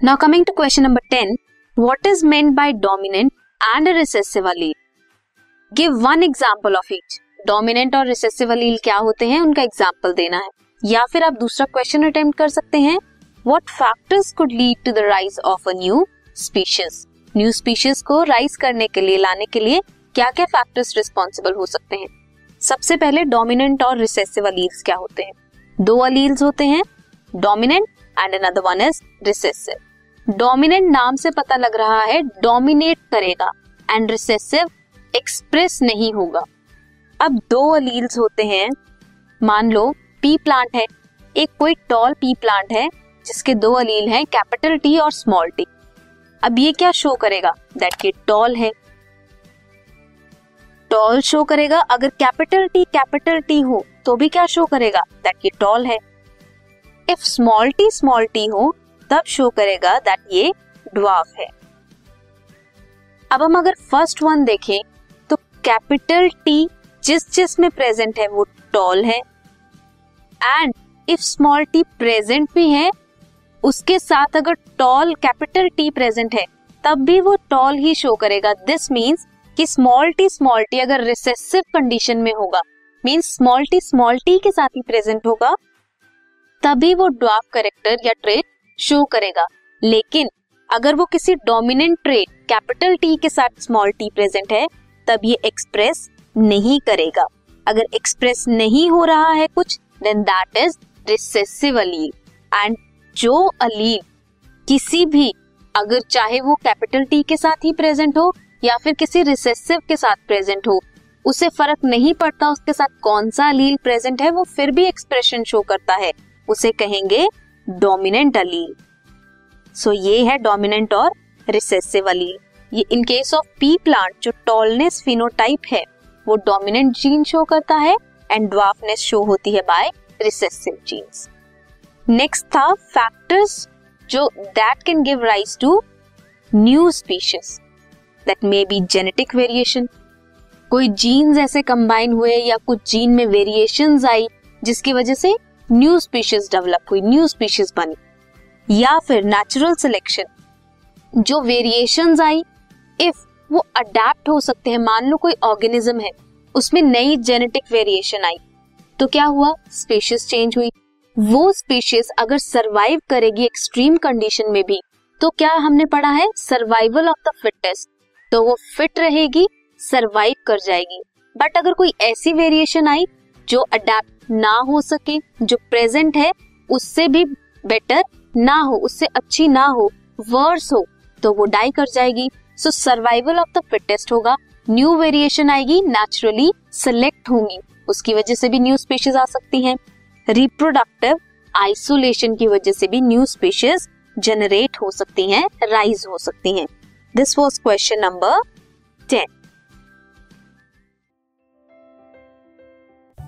Now coming to question number ten what is meant by dominant and recessive allele give one example of each dominant और recessive allele क्या होते हैं, उनका example देना है। या फिर आप दूसरा क्वेश्चन अटेम्प्ट कर सकते हैं। What factors could lead to the rise of a new species new species को राइज करने के लिए, लाने के लिए क्या क्या फैक्टर्स रिस्पॉन्सिबल हो सकते हैं? सबसे पहले डोमिनेंट और रिसेसिव अलील्स क्या होते हैं? दो अलील्स होते हैं dominant and another one is recessive dominant नाम से पता लग रहा है, डोमिनेट करेगा एंड रिसेसिव एक्सप्रेस नहीं होगा। अब दो अलील्स होते हैं। मान लो पी प्लांट है। एक कोई टॉल पी प्लांट है, जिसके दो अलील हैं कैपिटल टी और स्मॉल टी अब ये क्या शो करेगा? दैट ये टॉल है। टॉल शो करेगा। अगर कैपिटल टी कैपिटल टी हो तो भी क्या शो करेगा? दैट ये टॉल है। If small T small T हो तब शो करेगा दैट ये ड्वार्फ है। अब हम अगर फ़र्स्ट वन देखें तो कैपिटल टी जिस जिस में प्रेजेंट है, वो टॉल है। And if small T present भी है, उसके साथ अगर टॉल कैपिटल टी प्रेजेंट है, तब भी वो टॉल ही शो करेगा। दिस मीन्स कि स्मॉल टी स्मॉल टी अगर रिसेसिव कंडीशन में होगा means small T small T के साथ ही प्रेजेंट होगा, तभी वो ड्वार्फ करेक्टर या ट्रेट शो करेगा। लेकिन अगर वो किसी डोमिनेंट ट्रेट कैपिटल टी के साथ स्मॉल टी प्रेजेंट है, तब ये एक्सप्रेस नहीं करेगा। अगर एक्सप्रेस नहीं हो रहा है कुछ then that is recessive allele and जो अलील किसी भी, अगर चाहे वो कैपिटल टी के साथ ही प्रेजेंट हो, या फिर किसी रिसेसिव के साथ प्रेजेंट हो, उसे फ़र्क नहीं पड़ता उसके साथ कौन सा अलील प्रेजेंट है, वो फिर भी एक्सप्रेशन शो करता है। उसे कहेंगे डोमिनेंट अलील सो ये है डोमिनेंट और रिसेसिव अलील ये in case of pea plant जो टॉलनेस फिनोटाइप है, वो डोमिनेंट जीन शो करता है एंड ड्वार्फनेस शो होती है बाय रिसेसिव जीन्स नेक्स्ट था फैक्टर्स जो that can give rise to new species that may be genetic variation कोई जीन्स ऐसे कंबाइन हुए या कुछ जीन में वेरिएशंस आई, जिसकी वजह से न्यू स्पीशीज डेवलप हुई न्यू स्पीशीज बनी। या फिर नेचुरल सिलेक्शन जो वेरिएशंस आई इफ़ वो अडेप्ट हो सकते हैं। मान लो कोई ऑर्गेनिज्म है, उसमें नई जेनेटिक वेरिएशन आई तो क्या हुआ? स्पीशीज चेंज हुई। वो स्पीशीज अगर सरवाइव करेगी एक्सट्रीम कंडीशन में भी तो क्या हमने पढ़ा है? सर्वाइवल ऑफ़ द फिटेस्ट तो वो फिट रहेगी सरवाइव कर जाएगी। बट अगर कोई ऐसी वेरिएशन आई, जो अडेप्ट ना हो सके, जो प्रेजेंट है, उससे भी बेटर ना हो, उससे अच्छी ना हो वर्स हो तो वो डाई कर जाएगी। So survival of the fittest होगा। न्यू वेरिएशन आएगी नेचुरली सिलेक्ट होंगी। उसकी वजह से भी न्यू स्पीशीज आ सकती हैं। रिप्रोडक्टिव आइसोलेशन की वजह से भी न्यू स्पीशीज जनरेट हो सकती हैं राइज हो सकती हैं। This was question number ten